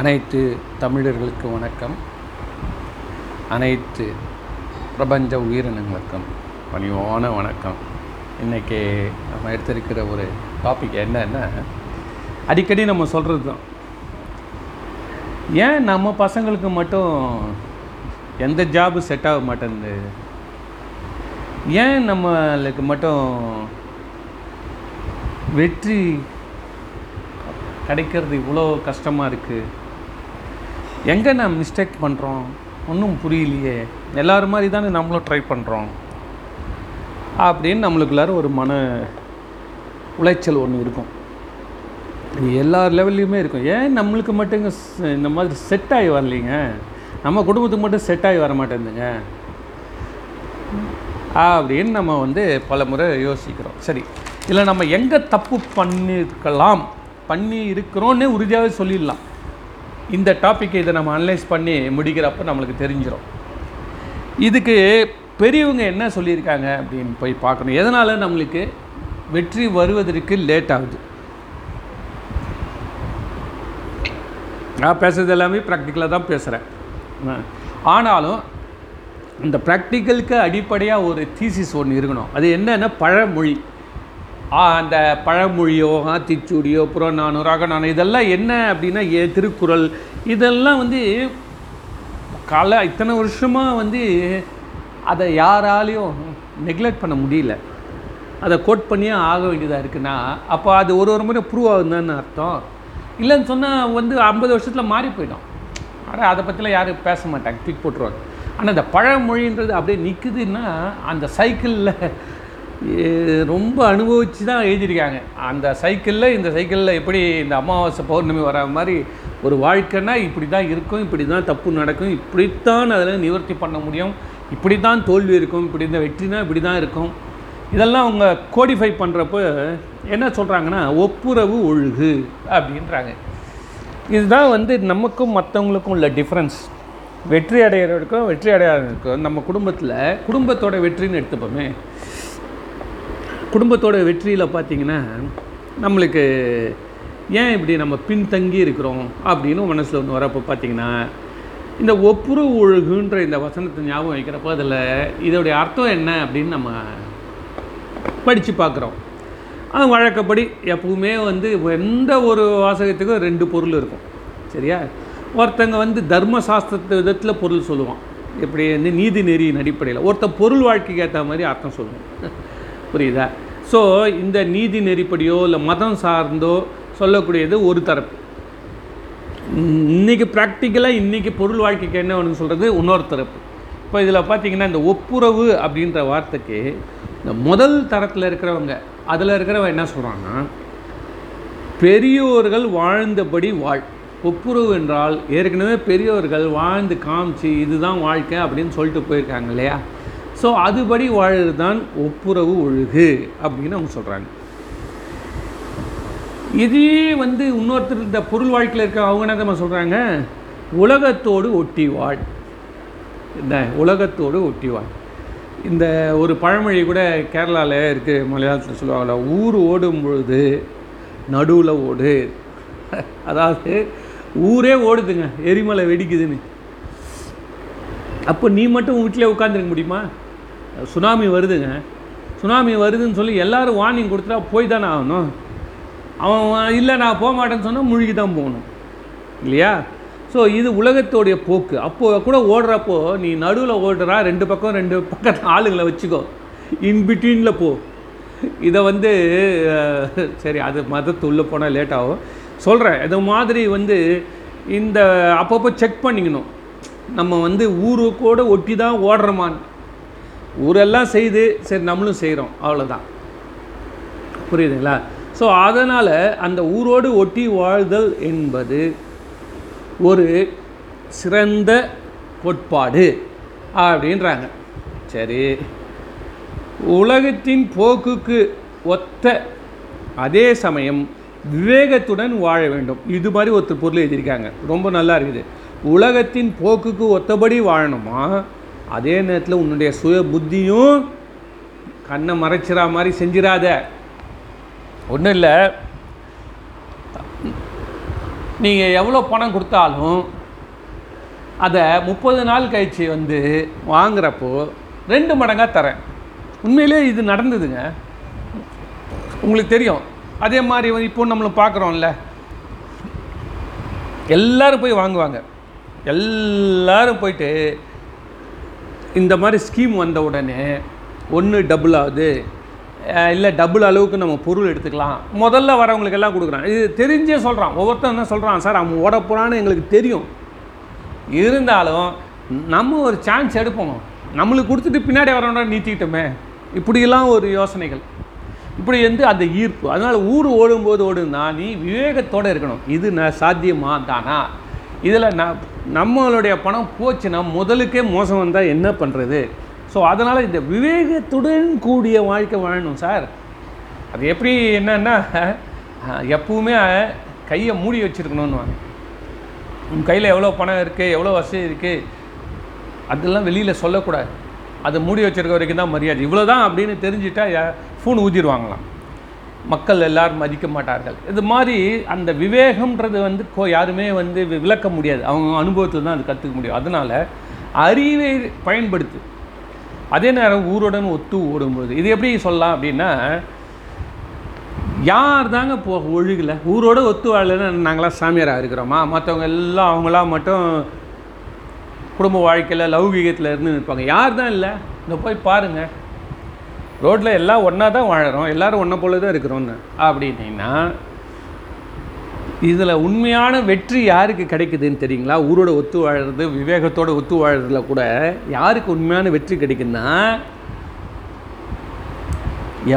அனைத்து தமிழர்களுக்கு வணக்கம். அனைத்து பிரபஞ்ச உயிரினங்களுக்கும் பணிவான வணக்கம். இன்றைக்கி நம்ம எடுத்திருக்கிற ஒரு டாபிக் என்னன்னா அடிக்கடி நம்ம சொல்கிறது தான் ஏன் நம்ம பசங்களுக்கு மட்டும் எந்த ஜாபு செட் ஆக மாட்டேங்குது? ஏன் நம்மளுக்கு மட்டும் வெற்றி கிடைக்கிறது இவ்வளோ கஷ்டமாக இருக்குது எங்கே நான் மிஸ்டேக் பண்ணுறோம் ஒன்றும் புரியலையே. எல்லோரும் மாதிரி தானே நம்மளும் ட்ரை பண்ணுறோம் அப்படின்னு நம்மளுக்குள்ளார ஒரு மன உளைச்சல் ஒன்று இருக்கும். எல்லா லெவல்லையுமே இருக்கும். ஏன் நம்மளுக்கு மட்டும் இந்த மாதிரி செட் ஆகி வரலைங்க? நம்ம குடும்பத்துக்கு மட்டும் செட் ஆகி வர மாட்டேங்குதுங்க. அப்படின்னு நம்ம வந்து பல முறை யோசிக்கிறோம். சரி இதில் நம்ம எங்கே தப்பு பண்ணியிருக்கலாம் பண்ணி இருக்கிறோன்னே உறுதியாகவே சொல்லிடலாம். இந்த டாப்பிக்கை இதை நம்ம அனலைஸ் பண்ணி முடிக்கிறப்ப நம்மளுக்கு தெரிஞ்சிடும் இதுக்கு பெரியவங்க என்ன சொல்லியிருக்காங்க அப்படின்னு போய் பார்க்கணும். எதனால் நம்மளுக்கு வெற்றி வருவதற்கு லேட் ஆகுது? நான் பேசுறது எல்லாமே ப்ராக்டிக்கலாக தான் பேசுகிறேன் ஆனாலும் இந்த ப்ராக்டிக்கலுக்கு அடிப்படையாக ஒரு தீசிஸ் ஒன்று இருக்கணும். அது என்னென்னா பழமொழி. அந்த பழமொழியோ ஆத்திச்சூடியோ புறநானூறு அகநானூறு இதெல்லாம் என்ன அப்படின்னா ஏ திருக்குறள் இதெல்லாம் வந்து கால இத்தனை வருஷமாக வந்து அதை யாராலையும் நெக்லெக்ட் பண்ண முடியல. அதை கோட் பண்ணியே ஆக வேண்டியதாக இருக்குன்னா அப்போ அது ஒரு ஒரு முறை ப்ரூவ் ஆகுதுன்னு அர்த்தம். இல்லைன்னு சொன்னால் வந்து ஐம்பது வருஷத்தில் மாறி போயிடும். ஆனால் அதை பற்றிலாம் யாரும் பேச மாட்டாங்க தூக்கி போட்டுருவாங்க. ஆனால் இந்த பழமொழின்றது அப்படியே நிற்குதுன்னா அந்த சைக்கிளில் ரொம்ப அனுபவித்து தான் எழுதியிருக்காங்க. அந்த சைக்கிளில் இந்த சைக்கிளில் எப்படி இந்த அமாவாசை பௌர்ணமி வர மாதிரி ஒரு வாழ்க்கைன்னா இப்படி தான் இருக்கும் இப்படி தான் தப்பு நடக்கும் இப்படித்தான் அதில் நிவர்த்தி பண்ண முடியும் இப்படி தான் தோல்வி இருக்கும் இப்படி இந்த வெற்றினா இப்படி தான் இருக்கும். இதெல்லாம் அவங்க கோடிஃபை பண்ணுறப்போ என்ன சொல்கிறாங்கன்னா ஒப்புரவு ஒழுகு அப்படின்றாங்க. இதுதான் வந்து நமக்கும் மற்றவங்களுக்கும் உள்ள டிஃப்ரென்ஸ் வெற்றி அடைகிறவருக்கும் வெற்றி அடையாதவருக்கும் நம்ம குடும்பத்தில் குடும்பத்தோட வெற்றின்னு எடுத்துப்போமே. குடும்பத்தோட வெற்றியில் பார்த்திங்கன்னா நம்மளுக்கு ஏன் இப்படி நம்ம பின்தங்கி இருக்கிறோம் அப்படின்னு மனசில் ஒன்று வரப்போ பார்த்திங்கன்னா இந்த ஒப்புரவு ஒழுகுன்ற இந்த வசனத்தை ஞாபகம் வைக்கிறப்போ அதில் இதோடைய அர்த்தம் என்ன அப்படின்னு நம்ம படித்து பார்க்குறோம் அது வழக்கப்படி எப்பவுமே வந்து எந்த ஒரு வாசகத்துக்கும் ரெண்டு பொருள் இருக்கும். சரியா? ஒருத்தங்க வந்து தர்மசாஸ்திரத்து விதத்தில் பொருள் சொல்லுவான். எப்படி? வந்து நீதி நெறியின் அடிப்படையில். ஒருத்தன் பொருள் வாழ்க்கைக்கு ஏற்ற மாதிரி அர்த்தம் சொல்லுவான். புரியுதா? ஸோ இந்த நீதி நெறிப்படியோ இல்லை மதம் சார்ந்தோ சொல்லக்கூடியது ஒரு தரப்பு. இன்றைக்கி இன்னைக்கு ப்ராக்டிக்கலாக இன்றைக்கி பொருள் வாழ்க்கைக்கு என்ன ஒன்று சொல்கிறது இன்னொரு தரப்பு. இப்போ இதில் பார்த்தீங்கன்னா இந்த ஒப்புரவு அப்படின்ற வார்த்தைக்கு இந்த முதல் தரத்தில் இருக்கிறவங்க அதில் இருக்கிறவங்க என்ன சொல்கிறாங்கன்னா பெரியோர்கள் வாழ்ந்தபடி வாழ். ஒப்புரவு என்றால் ஏற்கனவே பெரியோர்கள் வாழ்ந்து காமிச்சு இதுதான் வாழ்க்கை அப்படின்னு சொல்லிட்டு போயிருக்காங்க இல்லையா? ஸோ அதுபடி வாழறது தான் ஒப்புரவு ஒழுகு அப்படின்னு அவங்க சொல்கிறாங்க இதே வந்து இன்னொருத்தர் இந்த பொருள் வாழ்க்கையில் இருக்க அவங்க என்ன நம்ம சொல்கிறாங்க உலகத்தோடு ஒட்டி வாழ். இந்த உலகத்தோடு ஒட்டி வாழ். இந்த ஒரு பழமொழி கூட கேரளாவில் இருக்குது மலையாளத்தில் சொல்லுவாங்கள்ல ஊர் ஓடும் பொழுது நடுவில் ஓடு. அதாவது ஊரே ஓடுதுங்க எரிமலை வெடிக்குதுன்னு. அப்போ நீ மட்டும் வீட்டிலே உட்காந்துருக்க முடியுமா? சுனாமி வருதுங்க. சுனாமி வருதுன்னு சொல்லி எல்லாரும் வார்னிங் கொடுத்துட்டா போய் தானே ஆகணும். அவன் இல்லை நான் போக மாட்டேன்னு சொன்னால் முழுகி தான் போகணும். இல்லையா? ஸோ இது உலகத்தோடைய போக்கு. அப்போது கூட ஓடுறப்போ நீ நடுவில் ஓடுறா ரெண்டு பக்கம் ரெண்டு பக்கம் ஆளுங்களை வச்சுக்கோ. இன்பிட்வீனில் போ. இதை வந்து சரி அது மதத்து உள்ளே போனால் லேட் ஆகும். சொல்கிறேன் இது மாதிரி வந்து இந்த அப்பப்போ செக் பண்ணிக்கணும். நம்ம வந்து ஊருக்கூட ஒட்டி தான் ஓடுறோமான்னு. ஊரெல்லாம் செய்து சரி நம்மளும் செய்கிறோம் அவ்வளோதான் புரியுதுங்களா? ஸோ அதனால் அந்த ஊரோடு ஒட்டி வாழ்தல் என்பது ஒரு சிறந்த கோட்பாடு அப்படின்றாங்க. சரி. உலகத்தின் போக்குக்கு ஒத்த அதே சமயம் விவேகத்துடன் வாழ வேண்டும். இது மாதிரி ஒருத்தர் பொருள் எழுதியிருக்காங்க. ரொம்ப நல்லா இருக்குது. உலகத்தின் போக்குக்கு ஒத்தபடி வாழணுமா? அதே நேரத்தில் உன்னுடைய சுய புத்தியும் கண்ணை மறைச்சிரா மாதிரி செஞ்சிடாத ஒன்றும் இல்லை. நீங்கள் எவ்வளோ பணம் கொடுத்தாலும் அதை முப்பது நாள் கழிச்சு வந்து வாங்குறப்போ ரெண்டு மடங்காக தரேன். உண்மையிலே இது நடந்ததுங்க. உங்களுக்கு தெரியும். அதே மாதிரி இப்போ நம்மளும் பார்க்குறோம்ல எல்லோரும் போய் வாங்குவாங்க. எல்லோரும் போயிட்டு இந்த மாதிரி ஸ்கீம் வந்த உடனே ஒன்று டபுள் ஆகுது. இல்லை டபுள் அளவுக்கு நம்ம பொருள் எடுத்துக்கலாம். முதல்ல வரவங்களுக்கு எல்லாம் கொடுக்குறான். இது தெரிஞ்சே சொல்கிறான் ஒவ்வொருத்தன் என்ன சொல்கிறான் சார் அவன் ஓட போகிறான்னு எங்களுக்கு தெரியும். இருந்தாலும் நம்ம ஒரு சான்ஸ் எடுப்போம். நம்மளுக்கு கொடுத்துட்டு பின்னாடி வரவன நீத்திக்கிட்டோமே இப்படியெல்லாம் ஒரு யோசனைகள். இப்படி வந்து அந்த ஈர்ப்பு. அதனால் ஊர் ஓடும்போது ஓடுனா நீ விவேகத்தோடு இருக்கணும். இது நான் சாத்தியமா தானா இதில் நான் நம்மளுடைய பணம் போச்சுன்னா முதலுக்கே மோசம் வந்தால் என்ன பண்ணுறது ஸோ அதனால் இந்த விவேகத்துடன் கூடிய வாழ்க்கை வாழணும் சார். அது எப்படி என்னன்னா எப்பவுமே கையை மூடி வச்சுருக்கணும்னு உன் கையில் எவ்வளோ பணம் இருக்குது எவ்வளோ வசதி இருக்குது அதெல்லாம் வெளியில் சொல்லக்கூடாது. அதை மூடி வச்சுருக்க வரைக்கும் தான் மரியாதை. இவ்வளோ தான் அப்படின்னு தெரிஞ்சுட்டா ஃபோன் ஊதிடுவாங்களாம். மக்கள் எல்லாரும் மதிக்க மாட்டார்கள். இது மாதிரி அந்த விவேகம்ன்றது வந்து கோ யாருமே வந்து விளக்க முடியாது. அவங்க அனுபவத்தில் தான் அது கற்றுக்க முடியும். அதனால் அறிவை பயன்படுத்து. அதே நேரம் ஊருடன் ஒத்து ஓடும்போது. இது எப்படி சொல்லலாம் அப்படின்னா யார் தாங்க போ ஒழுகலை? ஊரோட ஒத்து வாழலைன்னு நாங்களாம் சாமியாராக இருக்கிறோமா? மற்றவங்க எல்லாம் அவங்களாம் மட்டும் குடும்ப வாழ்க்கையில் லௌகீகத்தில் இருந்து நிற்பாங்க. யார் தான் இல்லை? இந்த போய் பாருங்கள் ரோட்டில் எல்லாம் ஒன்றா தான் வாழறோம் எல்லாரும் ஒன்றை போல தான் இருக்கிறோன்னு அப்படின்னா இதில் உண்மையான வெற்றி யாருக்கு கிடைக்குதுன்னு தெரியுங்களா? ஊரோட ஒத்து வாழறது விவேகத்தோட ஒத்து வாழறதுல கூட யாருக்கு உண்மையான வெற்றி கிடைக்குதுன்னா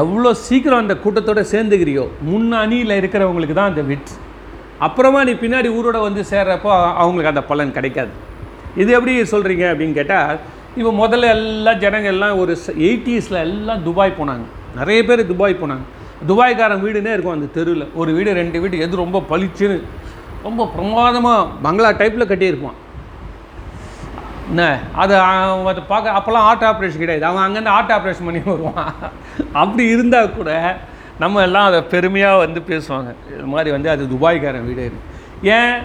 எவ்வளோ சீக்கிரம் அந்த கூட்டத்தோட சேர்ந்துக்கிறியோ முன் அணியில் இருக்கிறவங்களுக்கு தான் அந்த வெற்றி. அப்புறமா நீ பின்னாடி ஊரோட வந்து சேர்றப்போ அவங்களுக்கு அந்த பலன் கிடைக்காது. இது எப்படி சொல்கிறீங்க அப்படின்னு கேட்டால் இப்போ முதல்ல எல்லாம் ஜனங்கள் எல்லாம் ஒரு எயிட்டிஸில் எல்லாம் துபாய் போனாங்க. நிறைய பேர் துபாய் போனாங்க. துபாய்க்காரன் வீடுனே இருக்கும் அந்த தெருவில். ஒரு வீடு ரெண்டு வீடு எது ரொம்ப பளிச்சுன்னு. ரொம்ப பிரமாதமாக பங்களா டைப்பில் கட்டியிருப்பான். என்ன? அது அதை பார்க்க அப்போல்லாம் ஆர்ட் ஆப்ரேஷன் கிடையாது. அவன் அங்கேருந்து ஆர்ட் ஆப்ரேஷன் பண்ணி வருவான். அப்படி இருந்தால் கூட நம்ம எல்லாம் அதை பெருமையாக வந்து பேசுவாங்க. இது மாதிரி வந்து அது துபாய்க்காரன் வீடு ஏன்?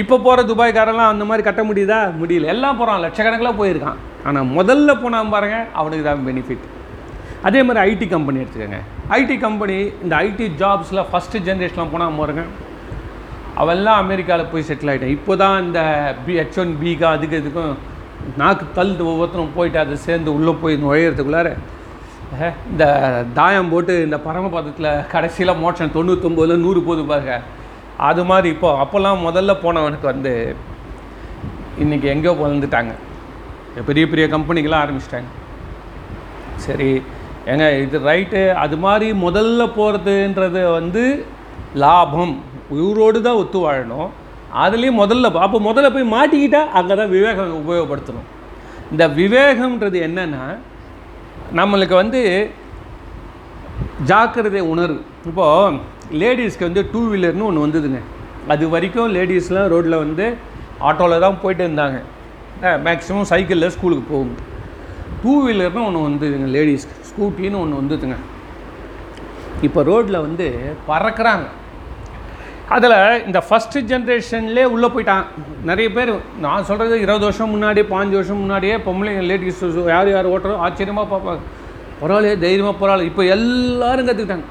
இப்போ போகிற துபாய்க்காரெல்லாம் அந்த மாதிரி கட்ட முடியுதா? முடியல. எல்லாம் போகிறான் லட்சக்கணக்கில் போயிருக்கான். ஆனால் முதல்ல போனான் பாருங்கள் அவனுக்கு தான் பெனிஃபிட் அதே மாதிரி ஐடி கம்பெனி எடுத்துக்கோங்க. ஐடி கம்பெனி இந்த ஐடி ஜாப்ஸில் ஃபஸ்ட்டு ஜென்ரேஷன்லாம் போனால் பாருங்க. அவெல்லாம் அமெரிக்காவில் போய் செட்டில் ஆகிட்டேன் இப்போ தான் இந்த பி ஹெச் ஒன் பிகா அதுக்கு இதுக்கும் நாக்கு தள்ளுது ஒவ்வொருத்தரும் போயிட்டு அதை சேர்ந்து உள்ளே போய் நுழையிறதுக்குள்ளார இந்த தாயம் போட்டு இந்த பரமபதத்தில் கடைசியில் மோட்சம் தொண்ணூத்தொம்போதில் நூறு போது பாருங்கள் அது மாதிரி இப்போ அப்போல்லாம் முதல்ல போனவனுக்கு வந்து இன்றைக்கி எங்கேயோ வந்துட்டாங்க பெரிய பெரிய கம்பெனிக்கெல்லாம் ஆரம்பிச்சிட்டாங்க. சரி ஏங்க இது ரைட்டு அது மாதிரி முதல்ல போகிறதுன்றது வந்து லாபம். உயிரோடு தான் ஒத்து வாழணும். அதுலேயும் முதல்ல அப்போ முதல்ல போய் மாட்டிக்கிட்டால் அங்கே தான் விவேகம் உபயோகப்படுத்தணும். இந்த விவேகம்ன்றது என்னென்னா நம்மளுக்கு வந்து ஜாக்கிரதை உணர்வு. இப்போது லேடிஸ்க்கு வந்து டூ வீலர்னு ஒன்று வந்ததுங்க. அது வரைக்கும் லேடிஸ்லாம் ரோட்டில் வந்து ஆட்டோவில் தான் போயிட்டு இருந்தாங்க. மேக்ஸிமம் சைக்கிளில் ஸ்கூலுக்கு போகும் டூ வீலர்னு ஒன்று வந்ததுங்க லேடிஸ்க்கு. ஸ்கூட்டின்னு ஒன்று வந்ததுங்க. இப்போ ரோட்டில் வந்து பறக்கிறாங்க. அதில் இந்த ஃபஸ்ட்டு ஜென்ரேஷன்லேயே உள்ளே போயிட்டான். நிறைய பேர் நான் சொல்கிறது இருபது வருஷம் முன்னாடியே பாஞ்சு வருஷம் முன்னாடியே பொம்பளைங்க லேடிஸ் யார் யார் ஓட்டுறோம் ஆச்சரியமாக பார்ப்பாங்க. பரவாயில்லையே தைரியமாக பரவாயில்ல. இப்போ எல்லோரும் கற்றுக்கிட்டாங்க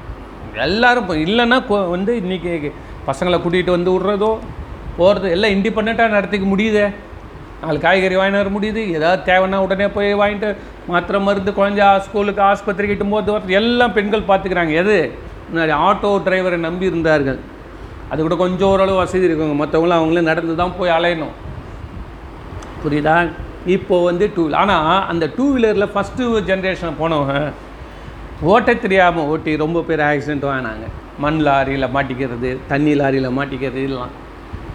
எல்லோரும் இப்போ இல்லைன்னா வந்து இன்றைக்கி பசங்களை கூட்டிகிட்டு வந்து விட்றதோ போகிறது எல்லாம் இண்டிபெண்ட்டாக நடத்திக்க முடியுதே. நாலு காய்கறி வாங்கிட்டு வர முடியுது. ஏதாவது தேவைன்னா உடனே போய் வாங்கிட்டு மாத்திரை மருந்து குழந்தை ஸ்கூலுக்கு ஆஸ்பத்திரிக்கு இட்டும் போது எல்லாம் பெண்கள் பார்த்துக்கிறாங்க. எது? முன்னாடி ஆட்டோ டிரைவரை நம்பி இருந்தார்கள். அது கூட கொஞ்சம் ஓரளவு வசதி இருக்குங்க. மற்றவங்களும் அவங்களும் நடந்து தான் போய் அலையணும். புரியுதா? இப்போது வந்து டூ ஆனால் அந்த டூ வீலரில் ஃபஸ்ட்டு ஜென்ரேஷன் போனவங்க ஓட்ட தெரியாமல் ஓட்டி ரொம்ப பேர் ஆக்சிடென்ட் வாங்கினாங்க மண் லாரியில் மாட்டிக்கிறது தண்ணி லாரியில் மாட்டிக்கிறது இதெல்லாம்.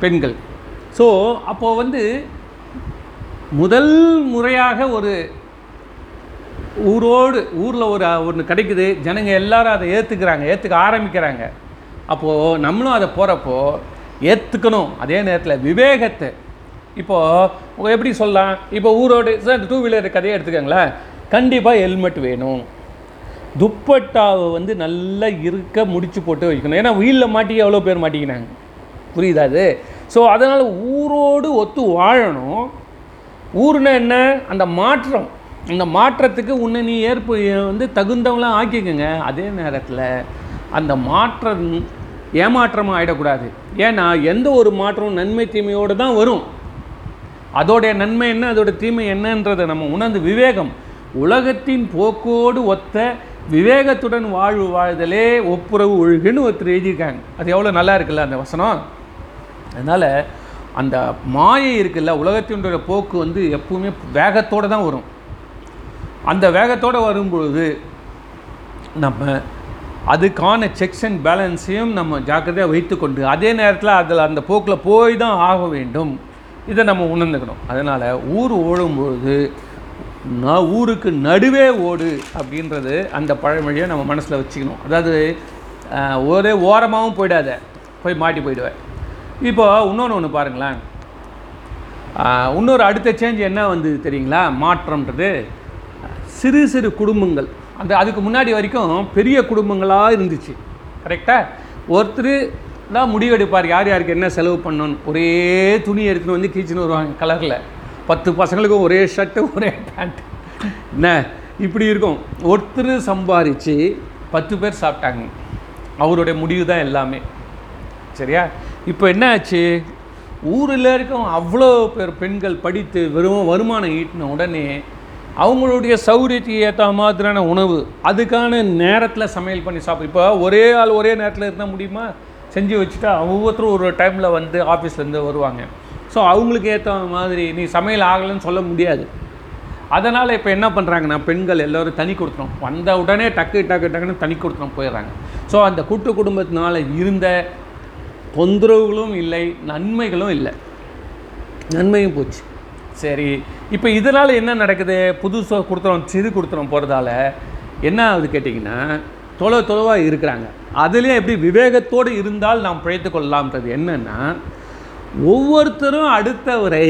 பெண்கள். ஸோ அப்போது வந்து முதல் முறையாக ஒரு ஊரோடு ஊரில் ஒரு ஒன்று கிடைக்குது. ஜனங்க எல்லாரும் அதை ஏற்றுக்கிறாங்க ஏற்றுக்க ஆரம்பிக்கிறாங்க. அப்போது நம்மளும் அதை போகிறப்போ ஏற்றுக்கணும் அதே நேரத்தில் விவேகத்தை. இப்போது எப்படி சொல்லலாம்? இப்போ ஊரோடு சார் டூ வீலர் கதையை எடுத்துக்கோங்களேன். கண்டிப்பாக ஹெல்மெட் வேணும். துப்பட்டாவை வந்து நல்லா இருக்க முடிச்சு போட்டு வைக்கணும். ஏன்னா வீலில் மாட்டி எவ்வளோ பேர் மாட்டிக்கினாங்க. புரியுதா அது? ஸோ அதனால் ஊரோடு ஒத்து வாழணும். ஊர்னா என்ன? அந்த மாற்றம். அந்த மாற்றத்துக்கு உன்னை நீ ஏற்பு வந்து தகுந்தவங்களாம் ஆக்கிக்கங்க. அதே நேரத்தில் அந்த மாற்றம் ஏமாற்றமாக ஆகிடக்கூடாது ஏன்னா எந்த ஒரு மாற்றமும் நன்மை தீமையோடு தான் வரும். அதோடைய நன்மை என்ன? அதோடய தீமை என்னன்றதை நம்ம உணர்ந்து விவேகம். உலகத்தின் போக்கோடு ஒத்த விவேகத்துடன் வாழ்வு வாழ்தலே ஒப்புரவு ஒழுகுன்னு ஒருத்தர் எழுதியிருக்காங்க. அது எவ்வளோ நல்லா இருக்குல்ல அந்த வசனம்? அதனால் அந்த மாயை இருக்குல்ல உலகத்தினுடைய போக்கு வந்து எப்பவுமே வேகத்தோடு தான் வரும். அந்த வேகத்தோடு வரும்பொழுது நம்ம அதுக்கான செக்ஸ் அண்ட் பேலன்ஸையும் நம்ம ஜாக்கிரதையாக வைத்துக்கொண்டு அதே நேரத்தில் அதில் அந்த போக்கில் போய் தான் ஆக வேண்டும். இதை நம்ம உணர்ந்துக்கணும். அதனால் ஊர் ஓடும்பொழுது நான் ஊருக்கு நடுவே ஓடு அப்படின்றது அந்த பழமொழியை நம்ம மனசில் வச்சுக்கணும். அதாவது ஒரே ஓரமாகவும் போயிடாத போய் மாட்டி போயிடுவேன் இப்போ இன்னொன்று ஒன்று பாருங்களேன். இன்னொரு அடுத்த சேஞ்ச் என்ன வந்து தெரியுங்களா? மாற்றம்ன்றது சிறு சிறு குடும்பங்கள். அந்த அதுக்கு முன்னாடி வரைக்கும் பெரிய குடும்பங்களாக இருந்துச்சு. கரெக்டாக ஒருத்தர் தான் முடிவெடுப்பார். யார் யாருக்கு என்ன செலவு பண்ணணும்னு ஒரே துணி எடுத்துன்னு வந்து கீச்சுன்னு வருவாங்க கலரில் பத்து பசங்களுக்கும் ஒரே ஷர்ட்டு ஒரே பேண்ட் என்ன? இப்படி இருக்கும். ஒருத்தர் சம்பாரித்து பத்து பேர் சாப்பிட்டாங்க. அவருடைய முடிவு தான் எல்லாமே. சரியா? இப்போ என்ன ஆச்சு? ஊரில் இருக்கும் அவ்வளோ பேர் பெண்கள் படித்து வெறும் வருமானம் ஈட்டின உடனே அவங்களுடைய சௌகரியத்துக்கு ஏற்ற மாதிரியான உணவு அதுக்கான நேரத்தில் சமையல் பண்ணி சாப்பிடும் இப்போ ஒரே ஆள் ஒரே நேரத்தில் இருந்தால் முடியுமா? செஞ்சு வச்சுட்டா ஒவ்வொருத்தரும் ஒரு டைமில் வந்து ஆஃபீஸ்லேருந்து வருவாங்க. ஸோ அவங்களுக்கு ஏற்ற மாதிரி நீ சமையல் ஆகலைன்னு சொல்ல முடியாது. அதனால் இப்போ என்ன பண்ணுறாங்கன்னா பெண்கள் எல்லோரும் தனி கொடுத்துரும். வந்த உடனே டக்கு டக்கு டக்குன்னு தனி கொடுத்துரும் போயிடுறாங்க. ஸோ அந்த கூட்டு குடும்பத்தினால் இருந்த தொந்தரவுகளும் இல்லை நன்மைகளும் இல்லை. நன்மையும் போச்சு. சரி இப்போ இதனால் என்ன நடக்குது? புதுசாக கொடுத்துறோம் சிறு கொடுத்துறோம் போகிறதால என்ன ஆகுது கேட்டிங்கன்னா தொலை தொலைவாக இருக்கிறாங்க. அதுலேயும் எப்படி விவேகத்தோடு இருந்தால் நாம் பிழைத்து கொள்ளலாம்ன்றது என்னென்னா ஒவ்வொருத்தரும் அடுத்தவரை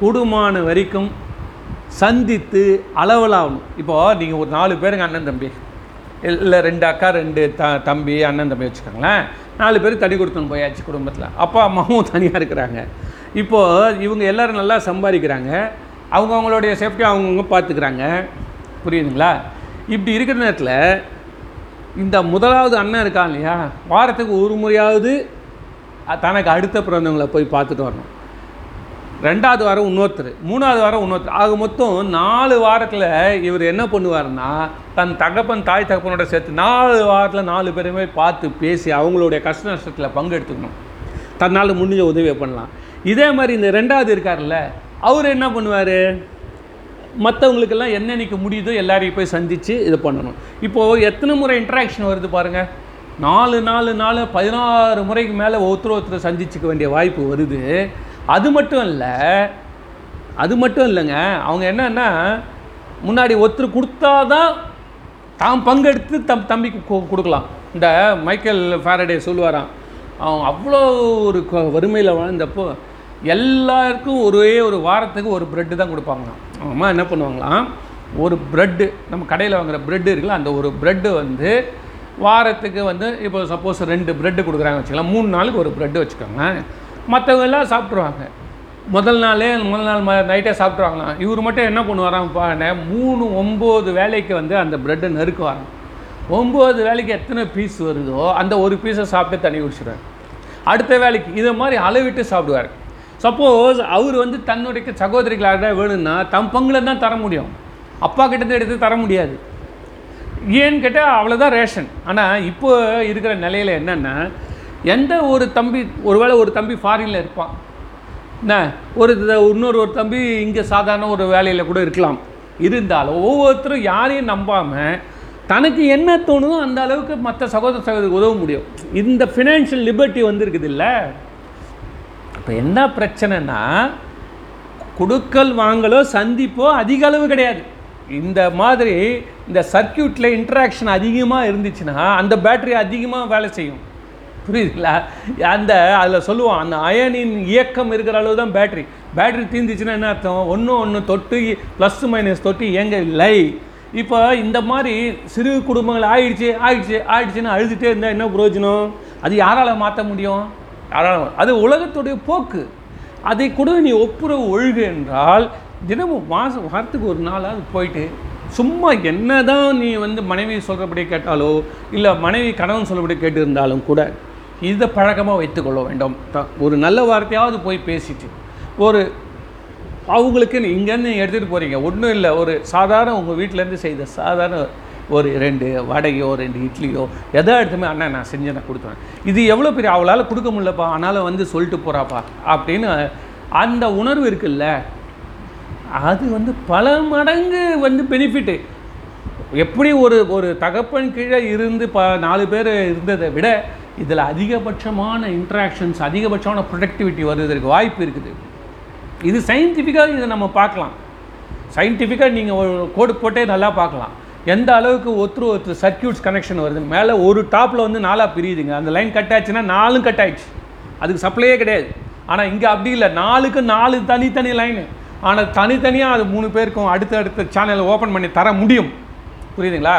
கூடுமான வரைக்கும் சந்தித்து அளவலாகணும். இப்போது நீங்கள் ஒரு நாலு பேருங்க அண்ணன் தம்பி. இல்லை ரெண்டு அக்கா ரெண்டு த தம்பி அண்ணன் தம்பி வச்சுக்கோங்களேன். நாலு பேர் தனி கொடுத்துன்னு போயாச்சு குடும்பத்தில். அப்பா அம்மாவும் தனியாக இருக்கிறாங்க. இப்போது இவங்க எல்லோரும் நல்லா சம்பாதிக்கிறாங்க. அவங்க அவங்களுடைய சேஃப்டி அவங்கவுங்க பார்த்துக்கிறாங்க புரியுதுங்களா? இப்படி இருக்கிற நேரத்தில் இந்த முதலாவது அண்ணன் இருக்கான் இல்லையா? வாரத்துக்கு ஒரு முறையாவது தனக்கு அடுத்த பிறந்தவங்களை போய் பார்த்துட்டு வரணும். ரெண்டாவது வாரம் இன்னொருத்தர் மூணாவது வாரம் இன்னொருத்தர். ஆக மொத்தம் நாலு வாரத்தில் இவர் என்ன பண்ணுவார்னா தன் தகப்பன் தாய் தகப்பனோட சேர்த்து நாலு வாரத்தில் நாலு பேருமே பார்த்து பேசி அவங்களுடைய கஷ்ட நஷ்டத்தில் பங்கெடுத்துக்கணும் தன்னால் முடிஞ்ச உதவியை பண்ணலாம். இதே மாதிரி இந்த ரெண்டாவது இருக்கார்ல அவர் என்ன பண்ணுவார்? மற்றவங்களுக்கெல்லாம் என்னென்னைக்கு முடியுதோ எல்லாரையும் போய் சந்தித்து இது பண்ணணும். இப்போது எத்தனை முறை இன்ட்ராக்ஷன் வருது பாருங்கள் நாலு நாலு நாலு பதினாறு முறைக்கு மேலே ஒருத்தர் ஒருத்தர் சந்திச்சுக்க வேண்டிய வாய்ப்பு வருது. அது மட்டும் இல்லை அது மட்டும் இல்லைங்க. அவங்க என்னன்னா முன்னாடி ஒருத்தர் கொடுத்தாதான் தாம் பங்கெடுத்து தம் தம்பிக்கு கொடுக்கலாம். இந்த மைக்கேல் ஃபேரடே சொல்லுவாராம் அவன் அவ்வளோ ஒரு க- வறுமையில் வாழ்ந்தப்போ எல்லாருக்கும் ஒரே ஒரு வாரத்துக்கு ஒரு ப்ரெட்டு தான் கொடுப்பாங்களாம். அவங்க அம்மா என்ன பண்ணுவாங்களாம் ஒரு ப்ரெட்டு நம்ம கடையில் வாங்குகிற ப்ரெட்டு இருக்குல்ல அந்த ஒரு ப்ரெட்டு வந்து வாரத்துக்கு வந்து இப்போ சப்போஸ் ரெண்டு ப்ரெட்டு கொடுக்குறாங்க வச்சுக்கலாம் மூணு நாளுக்கு ஒரு ப்ரெட்டு வச்சுக்கோங்க. மற்றவங்க எல்லாம் சாப்பிட்ருவாங்க முதல் நாளே முதல் நாள் ம நைட்டே சாப்பிட்ருவாங்களாம் இவர் மட்டும் என்ன பண்ணுவாராம் பாருங்க மூணு ஒம்பது வேலைக்கு வந்து அந்த பிரெட்டை நறுக்குவாங்க ஒம்பது வேலைக்கு எத்தனை பீஸ் வருதோ அந்த ஒரு பீஸை சாப்பிட்டு தண்ணி குடிச்சிடுவார் அடுத்த வேலைக்கு இதை மாதிரி அளவிட்டு சாப்பிடுவார். சப்போஸ் அவர் வந்து தன்னுடைய சகோதரிகள் யாராவது வேணும்னா தம் பங்குல தான் தர முடியும். அப்பா கிட்டேருந்து எடுத்து தர முடியாது. ஏன்னு கேட்டால் அவ்வளோதான் ரேஷன். ஆனால் இப்போ இருக்கிற நிலையில் என்னென்னா எந்த ஒரு தம்பி ஒருவேளை ஒரு தம்பி ஃபாரினில் இருப்பான். என்ன? ஒரு இன்னொரு ஒரு தம்பி இங்கே சாதாரண ஒரு வேலையில் கூட இருக்கலாம். இருந்தாலும் ஒவ்வொருத்தரும் யாரையும் நம்பாமல் தனக்கு என்ன தோணுதோ அந்த அளவுக்கு மற்ற சகோதர சகோதரிக்கு உதவ முடியும். இந்த ஃபினான்ஷியல் லிபர்ட்டி வந்துருக்குது இல்லை? இப்போ என்ன பிரச்சனைனா கொடுக்கல் வாங்கலோ சந்திப்போ அதிக அளவு கிடையாது. இந்த மாதிரி இந்த சர்க்கியூட்டில் இன்ட்ராக்ஷன் அதிகமாக இருந்துச்சுன்னா அந்த பேட்டரி அதிகமாக வேலை செய்யும். புரியுதுங்களா? அந்த அதில் சொல்லுவோம் அந்த அயனின் இயக்கம் இருக்கிற அளவு தான் பேட்டரி பேட்டரி தீர்ந்துச்சுன்னா என்ன அர்த்தம்? ஒன்று ஒன்று தொட்டு ப்ளஸ் மைனஸ் தொட்டு இயங்கவில்லை. இப்போ இந்த மாதிரி சிறு குடும்பங்கள் ஆயிடுச்சு ஆயிடுச்சு ஆயிடுச்சுன்னு அழுதுகிட்டே இருந்தால் என்ன பிரயோஜனம்? அது யாரால் மாற்ற முடியும்? யாரால் அது உலகத்துடைய போக்கு. அதை கூட நீ ஒப்புரவு ஒழுகு என்றால் தினமும் மாதம் வாரத்துக்கு ஒரு நாளாவது போயிட்டு சும்மா என்ன தான் நீ வந்து மனைவி சொல்கிறபடி கேட்டாலோ இல்லை மனைவி கணவன் சொல்கிறபடி கேட்டு இருந்தாலும் கூட இதை பழக்கமாக வைத்துக்கொள்ள வேண்டும். த- ஒரு நல்ல வார்த்தையாவது போய் பேசிட்டு ஒரு அவங்களுக்கு இங்கேருந்து நீங்கள் எடுத்துகிட்டு போகிறீங்க ஒன்றும் இல்லை ஒரு சாதாரண உங்கள் வீட்டிலேருந்து செய்த சாதாரண ஒரு ரெண்டு வடையோ ரெண்டு இட்லியோ எதோ எடுத்துமே அண்ணா நான் செஞ்சு நான் கொடுத்துறேன். இது எவ்வளோ பெரிய அவளால் கொடுக்க முடியலப்பா ஆனாலும் வந்து சொல்லிட்டு போகிறாப்பா அப்படின்னு அந்த உணர்வு இருக்குல்ல அது வந்து பல மடங்கு வந்து பெனிஃபிட்டு எப்படி ஒரு ஒரு தகப்பன் கீழே இருந்து ப நாலு பேர் இருந்ததை விட இதில் அதிகபட்சமான இன்ட்ராக்ஷன்ஸ் அதிகபட்சமான ப்ரொடக்டிவிட்டி வருவதற்கு வாய்ப்பு இருக்குது. இது சயின்டிஃபிக்காக இதை நம்ம பார்க்கலாம். சயின்டிஃபிக்காக நீங்கள் ஒரு கோடு போட்டே நல்லா பார்க்கலாம். எந்த அளவுக்கு ஒருத்தர் ஒருத்தர் சர்க்கியூட்ஸ் கனெக்ஷன் வருது. மேலே ஒரு டாப்பில் வந்து நாலாக பிரியுதுங்க. அந்த லைன் கட் ஆச்சுன்னா நாலும் கட் ஆயிடுச்சு. அதுக்கு சப்ளையே கிடையாது. ஆனால் இங்கே அப்படி இல்லை. நாலுக்கு நாலு தனித்தனி லைனு ஆனால் தனித்தனியாக அது மூணு பேருக்கும் அடுத்த அடுத்த சேனலை ஓப்பன் பண்ணி தர முடியும். புரியுதுங்களா?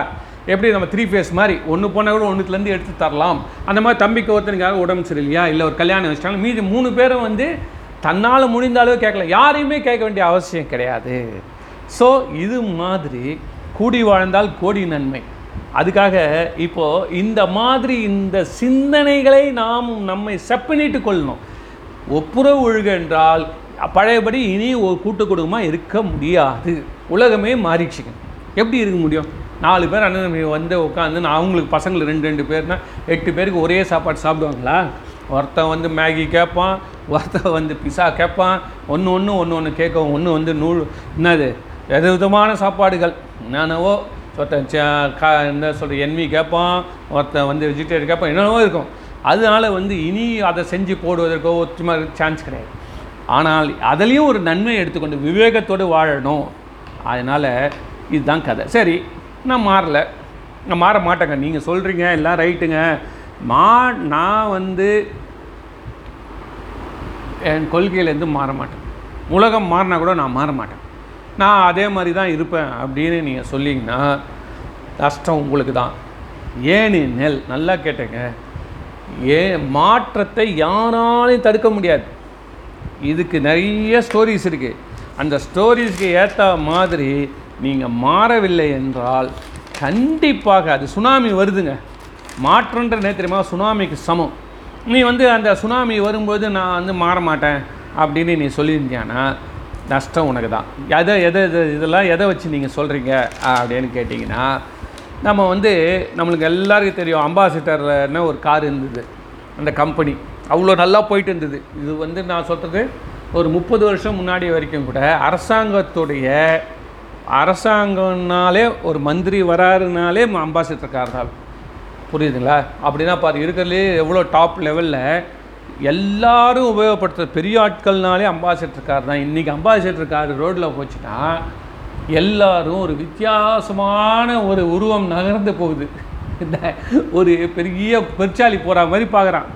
எப்படி நம்ம த்ரீ ஃபேஸ் மாதிரி ஒன்று போனால் கூட ஒன்றுத்துலேருந்து எடுத்து தரலாம். அந்த மாதிரி தம்பிக்கு ஒருத்தனுக்காக உடம்பு சரியில்லையா? இல்லை ஒரு கல்யாணம் வச்சிட்டாங்க மீதி மூணு பேரும் வந்து தன்னால் முடிந்த அளவு கேட்கல. யாரையுமே கேட்க வேண்டிய அவசியம் கிடையாது. ஸோ இது மாதிரி கூடி வாழ்ந்தால் கோடி நன்மை. அதுக்காக இப்போது இந்த மாதிரி இந்த சிந்தனைகளை நாம் நம்மை செப்பனிட்டு கொள்ளணும். ஒப்புரவு ஒழுக என்றால் பழையபடி இனி ஒரு கூட்டு குடும்பமாக இருக்க முடியாது. உலகமே மாறிடுச்சுங்க எப்படி இருக்க முடியும்? நாலு பேர் அண்ணன் வந்து உட்காந்து நான் அவங்களுக்கு பசங்களுக்கு ரெண்டு ரெண்டு பேர்னா எட்டு பேருக்கு ஒரே சாப்பாடு சாப்பிடுவாங்களா? ஒருத்தன் வந்து மேகி கேட்பான் ஒருத்தன் வந்து பிஸா கேட்பான் ஒன்று ஒன்று ஒன்று ஒன்று கேட்கும் ஒன்று வந்து நூல் என்னது வித விதமான சாப்பாடுகள்? என்னென்னவோ ஒருத்தன் கா என்ன சொல்கிற என்வி கேட்பான் ஒருத்தன் வந்து வெஜிடேரியன் கேட்பான் என்னென்னவோ இருக்கும். அதனால வந்து இனி அதை செஞ்சு போடுவதற்கோ ஒற்றுமா சான்ஸ் கிடையாது. ஆனால் அதுலேயும் ஒரு நன்மை எடுத்துக்கொண்டு விவேகத்தோடு வாழணும். அதனால் இதுதான் கதை. சரி நான் மாறல. நான் மாற மாட்டேங்க. நீங்கள் சொல்கிறீங்க எல்லாம் ரைட்டுங்க. மா நான் வந்து என் கொள்கையிலேருந்து மாற மாட்டேன். உலகம் மாறினா கூட நான் மாற மாட்டேன். நான் அதே மாதிரி தான் இருப்பேன் அப்படின்னு நீங்கள் சொல்லிங்கன்னா கஷ்டம் உங்களுக்கு தான். ஏனெனில் நல்லா கேட்டேங்க. ஏன் மாற்றத்தை யாராலையும் தடுக்க முடியாது. இதுக்கு நிறைய ஸ்டோரிஸ் இருக்குது அந்த ஸ்டோரிஸ்க்கு ஏற்ற மாதிரி நீங்கள் மாறவில்லை என்றால் கண்டிப்பாக அது சுனாமி வருதுங்க. மாற்றன்ற நேத்திரமா சுனாமிக்கு சமம். நீ வந்து அந்த சுனாமி வரும்போது நான் வந்து மாற மாட்டேன் அப்படின்னு நீ சொல்லியிருந்தியானா? நஷ்டம் உனக்கு தான். எதை எதை எதை இதெல்லாம் எதை வச்சு நீங்கள் சொல்கிறீங்க அப்படின்னு கேட்டிங்கன்னா நம்ம வந்து நம்மளுக்கு எல்லாருக்கும் தெரியும் அம்பாசிடர்னு ஒரு கார் இருந்தது. அந்த கம்பெனி அவ்வளோ நல்லா போயிட்டு இருந்தது. இது வந்து நான் சொல்கிறது ஒரு முப்பது வருஷம் முன்னாடி வரைக்கும் கூட அரசாங்கத்துடைய அரசாங்கம்னாலே ஒரு மந்திரி வராருனாலே அம்பாசிடர் தான். புரியுதுங்களா? அப்படின்னா பாரு இருக்கிறதுலே எவ்வளோ டாப் லெவலில் எல்லாரும் உபயோகப்படுத்துகிற பெரிய ஆட்கள்னாலே அம்பாசிடர் கார் தான். இன்றைக்கி அம்பாசிடர் கார் ரோட்டில் போச்சுன்னா எல்லாரும் ஒரு வித்தியாசமான ஒரு உருவம் நகர்ந்து போகுது. ஒரு பெரிய பெருச்சாலி போகிற மாதிரி பார்க்குறான்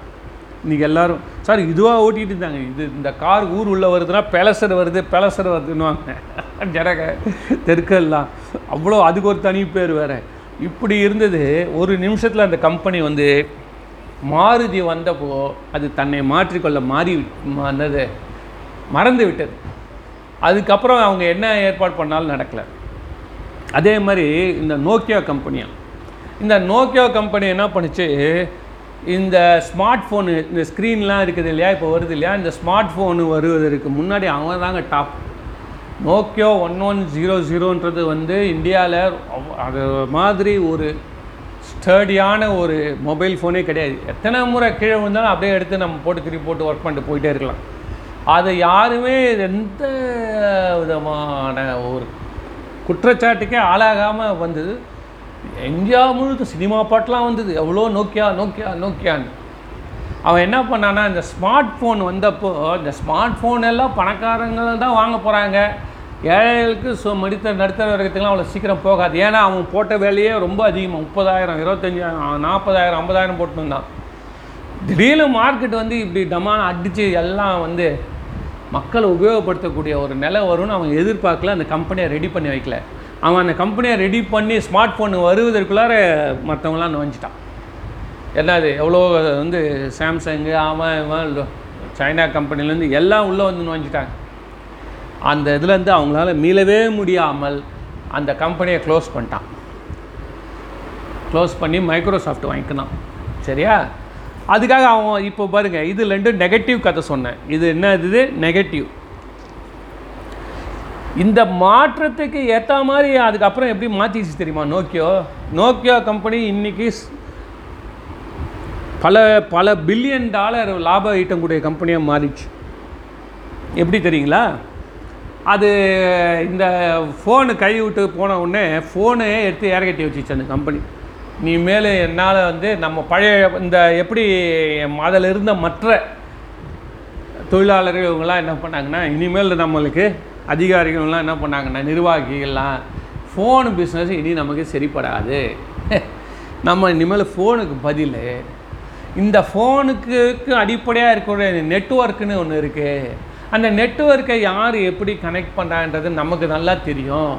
இன்றைக்கி எல்லாரும் சார் இதுவாக ஓட்டிகிட்டு இருந்தாங்க. இது இந்த கார் ஊர் உள்ளே வருதுன்னா பெலசர் வருது பெலசர் வருதுன்னுவாங்க. ஜனக தெற்கெல்லாம் அவ்வளோ அதுக்கு ஒரு தனி பேர் வேறு. இப்படி இருந்தது ஒரு நிமிஷத்தில் அந்த கம்பெனி வந்து மாருதி வந்தப்போ அது தன்னை மாற்றிக்கொள்ள மாறி வந்தது மறந்து விட்டது. அதுக்கப்புறம் அவங்க என்ன ஏற்பாடு பண்ணாலும் நடக்கலை. அதே மாதிரி இந்த நோக்கியா கம்பெனியாக இந்த நோக்கியா கம்பெனி என்ன பண்ணுச்சு இந்த ஸ்மார்ட் ஃபோனு இந்த ஸ்க்ரீன்லாம் இருக்குது இல்லையா? இப்போ வருது இல்லையா? இந்த ஸ்மார்ட் ஃபோனு வருவதற்கு முன்னாடி அவங்க தாங்க top Nokia one one zero ஜீரோன்றது வந்து இந்தியாவில் அது மாதிரி ஒரு ஸ்டடியான ஒரு மொபைல் ஃபோனே கிடையாது. எத்தனை முறை கீழே விழுந்தாலும் அப்படியே எடுத்து நம்ம போட்டு திருப்பி போட்டு ஒர்க் பண்ணிட்டு போயிட்டே இருக்கலாம். அதை யாருமே எந்த விதமான ஒரு குற்றச்சாட்டுக்கே ஆளாகாமல் வந்தது. இந்தியா முழுக்க சினிமா பாட்டெலாம் வந்தது. எவ்வளோ நோக்கியா நோக்கியா நோக்கியான்னு. அவன் என்ன பண்ணான்னா இந்த ஸ்மார்ட் ஃபோன் வந்தப்போ இந்த ஸ்மார்ட் ஃபோன் எல்லாம் பணக்காரங்க தான் வாங்க போகிறாங்க ஏழைகளுக்கு ஸோ மடித்த நடுத்தர வர்க்கத்துக்குலாம் அவ்வளோ சீக்கிரம் போகாது. ஏன்னா அவன் போட்ட வேலையே ரொம்ப அதிகமாக முப்பதாயிரம் இருபத்தஞ்சாயிரம் நாற்பதாயிரம் ஐம்பதாயிரம் போட்டுருந்தான் திடீர்னு மார்க்கெட் வந்து இப்படி டமான அடித்து எல்லாம் வந்து மக்களை உபயோகப்படுத்தக்கூடிய ஒரு நிலை வரும்னு அவன் எதிர்பார்க்கல. அந்த கம்பெனியை ரெடி பண்ணி வைக்கல. அவன் அந்த கம்பெனியை ரெடி பண்ணி ஸ்மார்ட் ஃபோன் வருவதற்குள்ளார மற்றவங்களாம் நுழைஞ்சிட்டான். என்னது எவ்வளோ வந்து சாம்சங்கு அவன் இவன் சைனா கம்பெனிலேருந்து எல்லாம் உள்ளே வந்து நுழைஞ்சிட்டாங்க. அந்த இதுலேருந்து அவங்களால மீளவே முடியாமல் அந்த கம்பெனியை க்ளோஸ் பண்ணிட்டான். க்ளோஸ் பண்ணி மைக்ரோசாஃப்ட் வாங்கிக்கினான். சரியா? அதுக்காக அவன் இப்போ பாருங்க இது ரெண்டும் நெகட்டிவ் கதை சொன்னேன். இது என்ன இது? நெகட்டிவ் இந்த மாற்றத்துக்கு ஏற்ற மாதிரி அதுக்கப்புறம் எப்படி மாற்றிச்சு தெரியுமா? நோக்கியோ? நோக்கியோ கம்பெனி இன்னைக்கு பல பல பில்லியன் டாலர் லாபம் ஈட்டக்கூடிய கம்பெனியாக மாறிச்சு. எப்படி தெரியுங்களா? அது இந்த ஃபோனு கை விட்டு போன உடனே ஃபோனே எடுத்து இறக்கட்டி வச்சிச்சு அந்த கம்பெனி. நீ மேலே என்னால் வந்து நம்ம பழைய இந்த எப்படி அதில் இருந்த மற்ற தொழிலாளர்கள் இவங்கெல்லாம் என்ன பண்ணாங்கன்னா இனிமேல் நம்மளுக்கு அதிகாரிகள்லாம் என்ன பண்ணாங்கன்னா நிர்வாகிகள்லாம் ஃபோன் பிஸ்னஸ் இனி நமக்கு சரிப்படாது. நம்ம இனிமேல் ஃபோனுக்கு பதில். இந்த ஃபோனுக்கு அடிப்படையாக இருக்கக்கூடிய நெட்வொர்க்குன்னு ஒன்று இருக்குது அந்த நெட்வொர்க்கை யார் எப்படி கனெக்ட் பண்ணுறான்றது நமக்கு நல்லா தெரியும்.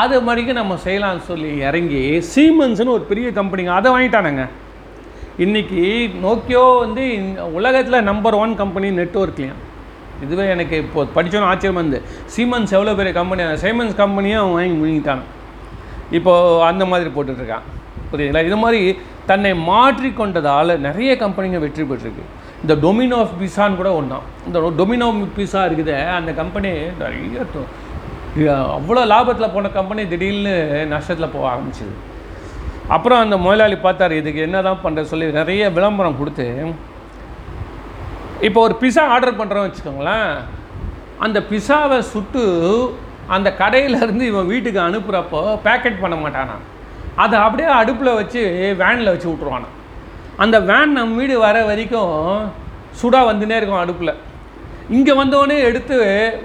அது மாதிரிக்கு நம்ம செய்யலாம்னு சொல்லி இறங்கி சீமன்ஸ்னு ஒரு பெரிய கம்பெனிங்க அதை வாங்கிட்டானுங்க. இன்னைக்கு நோக்கியோ வந்து உலகத்தில் நம்பர் ஒன் கம்பெனி நெட்ஒர்க்லையும் இதுவே எனக்கு இப்போ படித்தோன்னு ஆச்சரியம் வந்து சீமன்ஸ் எவ்வளோ பெரிய கம்பெனி அந்த சீமன்ஸ் கம்பெனியும் அவன் வாங்கி முழுங்கிட்டான். இப்போது அந்த மாதிரி போட்டுட்ருக்கான். புரியுதுங்களா? இது மாதிரி தன்னை மாற்றிக்கொண்டதால் நிறைய கம்பெனிங்க வெற்றி பெற்றிருக்கு. இந்த டொமினோ பிசான்னு கூட ஒன்றாம் இந்த டொமினோ பீஸா இருக்குது அந்த கம்பெனி நிறைய அவ்வளோ லாபத்தில் போன கம்பெனி திடீர்னு நஷ்டத்தில் போக ஆரம்பிச்சிது. அப்புறம் அந்த முதலாளி பார்த்தாரு இதுக்கு என்ன தான் பண்ணுற சொல்லி நிறைய விளம்பரம் கொடுத்து இப்போ ஒரு பிஸா ஆர்டர் பண்ணுறோம் வச்சுக்கோங்களேன். அந்த பிஸாவை சுட்டு அந்த கடையிலேருந்து இவன் வீட்டுக்கு அனுப்புகிறப்போ பேக்கெட் பண்ண மாட்டானா அதை அப்படியே அடுப்பில் வச்சு வேனில் வச்சு விட்ருவானா அந்த வேன் நம்ம வீடு வர வரைக்கும் சுடாக வந்துனே இருக்கும் அடுப்பில். இங்கே வந்தவொடனே எடுத்து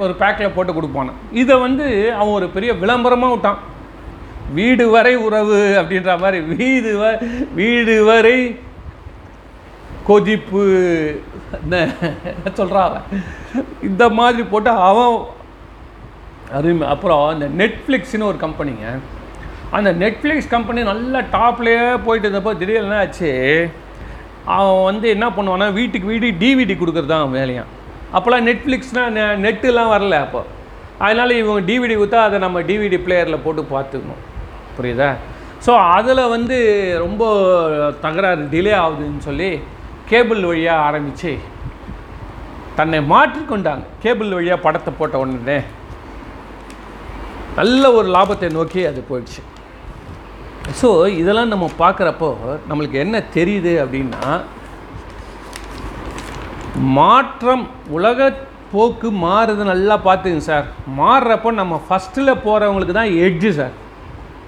ஒரு பேக்கில் போட்டு கொடுப்பானான் இதை வந்து அவன் ஒரு பெரிய விளம்பரமாக விட்டான். வீடு வரை உறவு அப்படின்ற மாதிரி வீடு வ வீடு வரை கொதிப்பு என்ன சொல்கிறான் அவன் இந்த மாதிரி போட்டு அவன் அது அப்புறம் இந்த நெட்ஃப்ளிக்ஸ்னு ஒரு கம்பெனிங்க. அந்த நெட்ஃப்ளிக்ஸ் கம்பெனி நல்ல டாப்லேயே போயிட்டு இருந்தப்போ திடீர்னு என்ன ஆச்சு? அவன் வந்து என்ன பண்ணுவான்னா வீட்டுக்கு வீடு டிவிடி கொடுக்குறது தான் அவன் வேலையான் அப்போல்லாம் நெட்ஃப்ளிக்ஸ்னால் நெட்டுலாம் வரல அப்போ. அதனால் இவங்க டிவிடி கொடுத்தா அதை நம்ம டிவிடி பிளேயரில் போட்டு பார்த்துக்கணும். புரியுதா? ஸோ அதில் வந்து ரொம்ப தகராறு டிலே ஆகுதுன்னு சொல்லி கேபிள் வழியாக ஆரம்பித்து தன்னை மாற்றிக்கொண்டாங்க. கேபிள் வழியாக படத்தை போட்ட உடனே நல்ல ஒரு லாபத்தை நோக்கி அது போயிடுச்சு. ஸோ இதெல்லாம் நம்ம பார்க்குறப்போ நம்மளுக்கு என்ன தெரியுது அப்படின்னா மாற்றம் உலக போக்கு மாறுது நல்லா பார்த்துங்க சார். மாறுறப்போ நம்ம ஃபஸ்ட்டில் போகிறவங்களுக்கு தான் எட்ஜு சார்.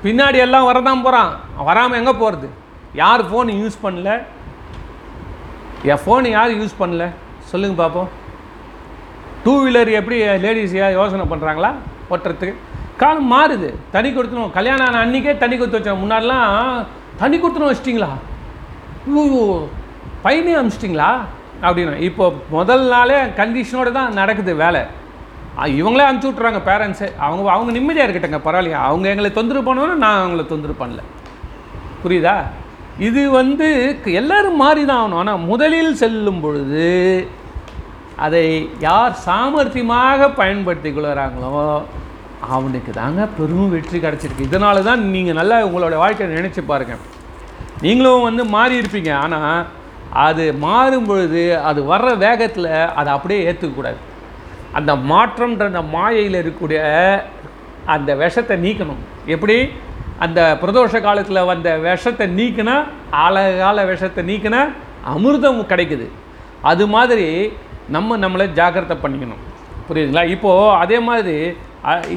பின்னாடி எல்லாம் வரதான் போகிறான் வராமல் எங்கே போகிறது யார் ஃபோன் யூஸ் பண்ணல? என் ஃபோனை யார் யூஸ் பண்ணல? சொல்லுங்கள் பார்ப்போம் டூ வீலர் எப்படி லேடிஸ் யோசனை பண்ணுறாங்களா ஓட்டுறதுக்கு காலம் மாறுது. தனி கொடுத்துணும் கல்யாணம் ஆன அன்றைக்கே தனி கொடுத்து வச்சேன் முன்னாடிலாம் தனி கொடுத்துணும் வச்சிட்டிங்களா? ஐயோ பையனே அனுப்பிச்சிட்டிங்களா அப்படின்னா. இப்போ முதல் நாளே கண்டிஷனோடு தான் நடக்குது வேலை. இவங்களே அனுப்பிச்சி விட்றாங்க பேரண்ட்ஸு அவங்க அவங்க நிம்மதியாக இருக்கட்டங்க பரவாயில்லையா? அவங்க எங்களை தொந்தரவு பண்ணணும் நான் அவங்கள தொந்தரவு பண்ணல. புரியுதா? இது வந்து எல்லோரும் மாறி தான் ஆகணும். ஆனால் முதலில் செல்லும் பொழுது அதை யார் சாமர்த்தியமாக பயன்படுத்தி கொள்கிறாங்களோ அவனுக்கு தாங்க பெரும் வெற்றி கிடச்சிருக்கு. இதனால தான் நீங்கள் நல்லா உங்களோட வாழ்க்கையை நினச்சி பாருங்கள் நீங்களும் வந்து மாறி இருப்பீங்க. ஆனால் அது மாறும் பொழுது அது வர்ற வேகத்தில் அதை அப்படியே ஏற்றுக்கக்கூடாது அந்த மாற்றம்ன்ற அந்த மாயையில் இருக்கக்கூடிய அந்த விஷத்தை நீக்கணும். எப்படி? அந்த பிரதோஷ காலத்தில் வந்த விஷத்தை நீக்கினா ஆழகால விஷத்தை நீக்கினா அமிர்தம் கிடைக்குது. அது மாதிரி நம்ம நம்மளை ஜாக்கிரதை பண்ணிக்கணும். புரியுதுங்களா? இப்போது அதே மாதிரி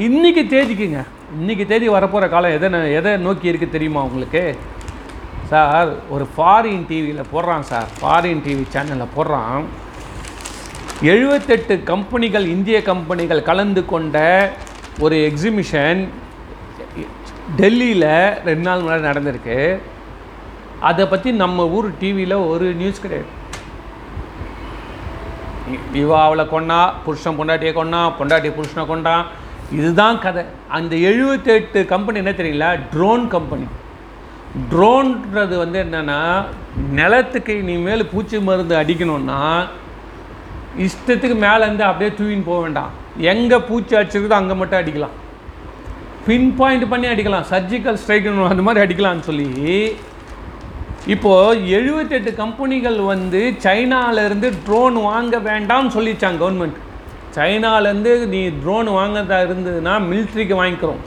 இன்றைக்கி தேதிக்குங்க. இன்றைக்கி தேதி வரப்போகிற காலம் எதை எதை நோக்கி இருக்குது தெரியுமா உங்களுக்கு? சார் ஒரு ஃபாரின் டிவியில் போடுறான் சார். ஃபாரின் டிவி சேனலில் போடுறான். எழுபத்தெட்டு கம்பெனிகள் இந்திய கம்பெனிகள் கலந்து கொண்ட ஒரு எக்ஸிபிஷன் டெல்லியில் ரெண்டு நாள் முன்னாடி நடந்திருக்கு. அதை பற்றி நம்ம ஊர் டிவியில் ஒரு நியூஸ் கிடையாது. இவா அவளை கொண்டா புருஷன் பொண்டாட்டியை கொண்டா பொண்டாட்டி புருஷனை கொண்டான் இதுதான் கதை. அந்த எழுபத்தெட்டு கம்பெனி என்ன தெரியல ட்ரோன் கம்பெனி ட்ரோன்றது வந்து என்னென்னா நிலத்துக்கு இனிமேல் பூச்சி மருந்து அடிக்கணும்னா இஷ்டத்துக்கு மேலேருந்து அப்படியே தூவின்னு போக வேண்டாம். எங்கே பூச்சி அடிச்சிருக்குதோ அங்கே மட்டும் அடிக்கலாம். பின் பாயிண்ட் பண்ணி அடிக்கலாம். சர்ஜிக்கல் ஸ்ட்ரைக் அந்த மாதிரி அடிக்கலாம்னு சொல்லி. இப்போது எழுபத்தெட்டு கம்பெனிகள் வந்து சைனாவிலேருந்து ட்ரோன் வாங்க வேண்டாம்னு சொல்லிச்சாங்க கவர்மெண்ட் சைனாலேருந்து நீ ட்ரோன் வாங்கறதா இருந்ததுன்னா மிலிட்ரிக்கு வாங்கிக்கிறோம்.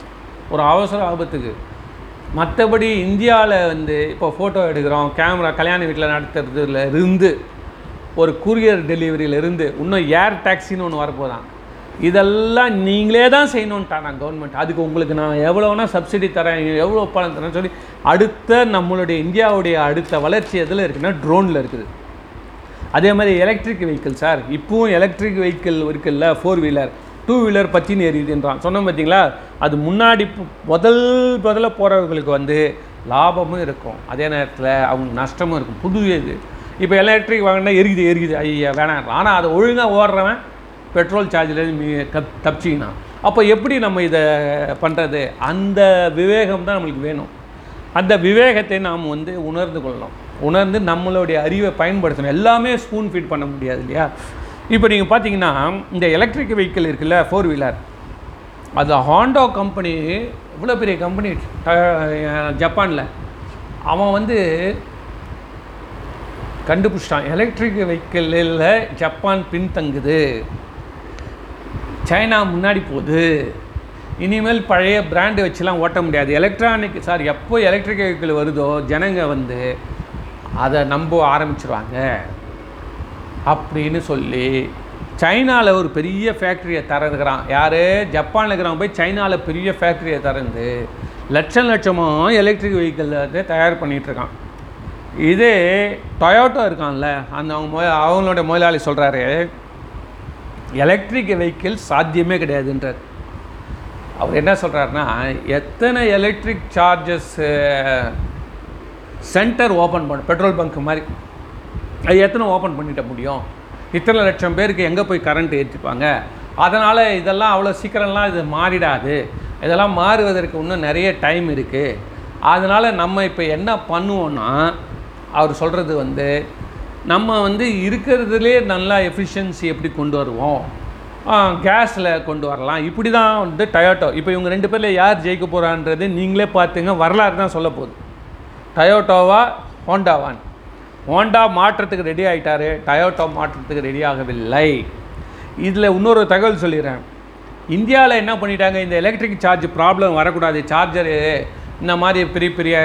ஒரு அவசர ஆபத்துக்கு. மற்றபடி இந்தியாவில் வந்து இப்போ ஃபோட்டோ எடுக்கிறோம். கேமரா கல்யாண வீட்டில் நடத்துறதுல இருந்து ஒரு கூரியர் டெலிவரியிலேருந்து இன்னும் ஏர் டாக்ஸின்னு ஒன்று வரப்போதான் இதெல்லாம் நீங்களே தான் செய்யணுன்ட்டா நான் கவர்மெண்ட் அதுக்கு உங்களுக்கு நான் எவ்வளோனா சப்சிடி தரேன் எவ்வளோ பணம் தரேன்னு சொல்லி அடுத்த நம்மளுடைய இந்தியாவுடைய அடுத்த வளர்ச்சி எதில் இருக்குன்னா ட்ரோனில் இருக்குது. அதே மாதிரி எலக்ட்ரிக் வெஹிக்கிள் சார் இப்போவும் எலக்ட்ரிக் வெஹிக்கிள் இருக்குல்ல ஃபோர் வீலர் டூ வீலர் பற்றின்னு எரியுதுன்றான் சொன்னோம் பார்த்தீங்களா அது முன்னாடி முதல் முதல்ல போகிறவங்களுக்கு வந்து லாபமும் இருக்கும். அதே நேரத்தில் அவங்க நஷ்டமும் இருக்கும். புது இது. இப்போ எலக்ட்ரிக் வாங்கினா எரிக்குது எரிக்குது ஐயா வேணாம் ஆனால் அதை ஒழுங்காக ஓடுறவன் பெட்ரோல் சார்ஜ்லேருந்து மீ கப் தப்பிச்சிங்கன்னா அப்போ எப்படி நம்ம இதை பண்ணுறது அந்த விவேகம் தான் நம்மளுக்கு வேணும். அந்த விவேகத்தை நாம் வந்து உணர்ந்து கொள்ளணும். உணர்ந்து நம்மளுடைய அறிவை பயன்படுத்தணும். எல்லாமே ஸ்பூன் ஃபீட் பண்ண முடியாது இல்லையா? இப்போ நீங்கள் பார்த்தீங்கன்னா இந்த எலக்ட்ரிக் வெஹிக்கிள் இருக்குல்ல ஃபோர் வீலர் அது ஹாண்டோ கம்பெனி இவ்வளோ பெரிய கம்பெனி ஜப்பானில் அவன் வந்து கண்டுபிடிச்சிட்டான். எலக்ட்ரிக் வெஹிக்கிளில் ஜப்பான் பின்தங்குது. சைனா முன்னாடி போகுது. இனிமேல் பழைய பிராண்டு வச்சுலாம் ஓட்ட முடியாது. எலக்ட்ரானிக் சார் எப்போ எலக்ட்ரிக் வெஹிக்கிள் வருதோ ஜனங்க வந்து அதை நம்ப ஆரம்பிச்சிருவாங்க. அப்படின்னு சொல்லி சைனாவில் ஒரு பெரிய ஃபேக்ட்ரியை திறந்துக்கிறான். யார்? ஜப்பானில் இருக்கிறவங்க போய் சைனாவில் பெரிய ஃபேக்ட்ரியை திறந்து லட்சம் லட்சமாக எலக்ட்ரிக் வெஹிக்கிள் வந்து தயார் பண்ணிகிட்ருக்கான் இருக்கான். இதே டொயோட்டோ இருக்கான்ல அந்த அவங்க அவங்களோட முதலாளி சொல்கிறாரு எலக்ட்ரிக் வெஹிக்கிள் சாத்தியமே கிடையாதுன்றார். அவர் என்ன சொல்கிறாருன்னா எத்தனை எலக்ட்ரிக் சார்ஜஸ் சென்டர் ஓப்பன் பண்ண பெட்ரோல் பங்க் மாதிரி அது எத்தனை ஓப்பன் பண்ணிட்ட முடியும்? இத்தனை லட்சம் பேருக்கு எங்கே போய் கரண்ட் ஏற்றிப்பாங்க? அதனால் இதெல்லாம் அவ்வளோ சீக்கிரம்லாம் இது மாறிடாது. இதெல்லாம் மாறுவதற்கு இன்னும் நிறைய டைம் இருக்குது அதனால் நம்ம இப்போ என்ன பண்ணுவோன்னா அவர் சொல்கிறது வந்து நம்ம வந்து இருக்கிறதுலே நல்லா எஃபிஷியன்சி எப்படி கொண்டு வருவோம்? கேஸில் கொண்டு வரலாம். இப்படி தான் வந்து டயோட்டோ இப்போ இவங்க ரெண்டு பேரில் யார் ஜெயிக்க போகிறான்றது நீங்களே பார்த்துங்க. வரலாறு தான் சொல்ல போகுது. டயோட்டோவா ஹோண்டாவான் ஹோண்டா மாற்றத்துக்கு ரெடி ஆகிட்டாரு டயோட்டோ மாற்றத்துக்கு ரெடி ஆகவில்லை. இதில் இன்னொரு தகவல் சொல்லிடுறேன். இந்தியாவில் என்ன பண்ணிட்டாங்க? இந்த எலக்ட்ரிக் சார்ஜ் ப்ராப்ளம் வரக்கூடாது. சார்ஜரு இந்த மாதிரி பெரிய பெரிய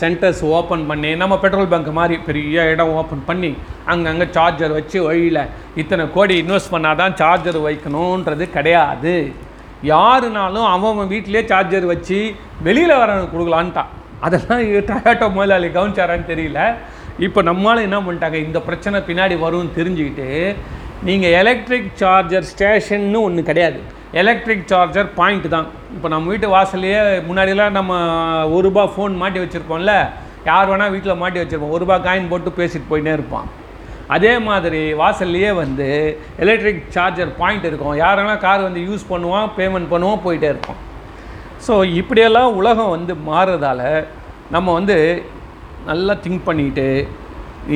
சென்டர்ஸ் ஓப்பன் பண்ணி நம்ம பெட்ரோல் பங்க் மாதிரி பெரிய இடம் ஓப்பன் பண்ணி அங்கங்கே சார்ஜர் வச்சு வழியில் இத்தனை கோடி இன்வெஸ்ட் பண்ணால் தான் சார்ஜர் வைக்கணுன்றது கிடையாது. யாருனாலும் அவன் அவன் வீட்டிலே சார்ஜர் வச்சு வெளியில் வரவனுக்கு கொடுக்கலான்ட்டான். அதெல்லாம் டொயாட்டோ முதலாளி கவனிச்சாரான்னு தெரியல. இப்போ நம்மளால் என்ன பண்ணிட்டாங்க? இந்த பிரச்சனை பின்னாடி வரும்னு தெரிஞ்சுக்கிட்டு நீங்கள் எலக்ட்ரிக் சார்ஜர் ஸ்டேஷன்னு ஒன்று கிடையாது. எலக்ட்ரிக் சார்ஜர் பாயிண்ட் தான். இப்போ நம்ம வீட்டு வாசல்லையே முன்னாடிலாம் நம்ம ஒரு ரூபா ஃபோன் மாட்டி வச்சுருப்போம்ல யார் வேணால் வீட்டில் மாட்டி வச்சுருப்போம். ஒரு ரூபா காயின் போட்டு பேசிட்டு போயிட்டே இருப்பான். அதே மாதிரி வாசல்லையே வந்து எலக்ட்ரிக் சார்ஜர் பாயிண்ட் இருக்கும். யார் வேணால் கார் வந்து யூஸ் பண்ணுவான் பேமெண்ட் பண்ணுவோம் போயிட்டே இருப்போம் ஸோ இப்படியெல்லாம் உலகம் வந்து மாறுறதால நம்ம வந்து நல்லா திங்க் பண்ணிட்டு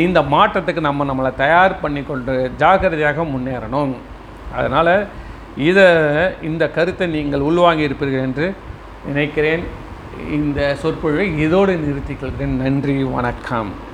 இந்த மாற்றத்துக்கு நம்ம நம்மளை தயார் பண்ணி கொண்டு ஜாக்கிரதையாக முன்னேறணும். அதனால் இதை இந்த கருத்தை நீங்கள் உள்வாங்கி இருப்பீர்கள் என்று நினைக்கிறேன். இந்த சொற்பொழிவை இதோடு நிறுத்திக் கொள்கிறேன். நன்றி வணக்கம்.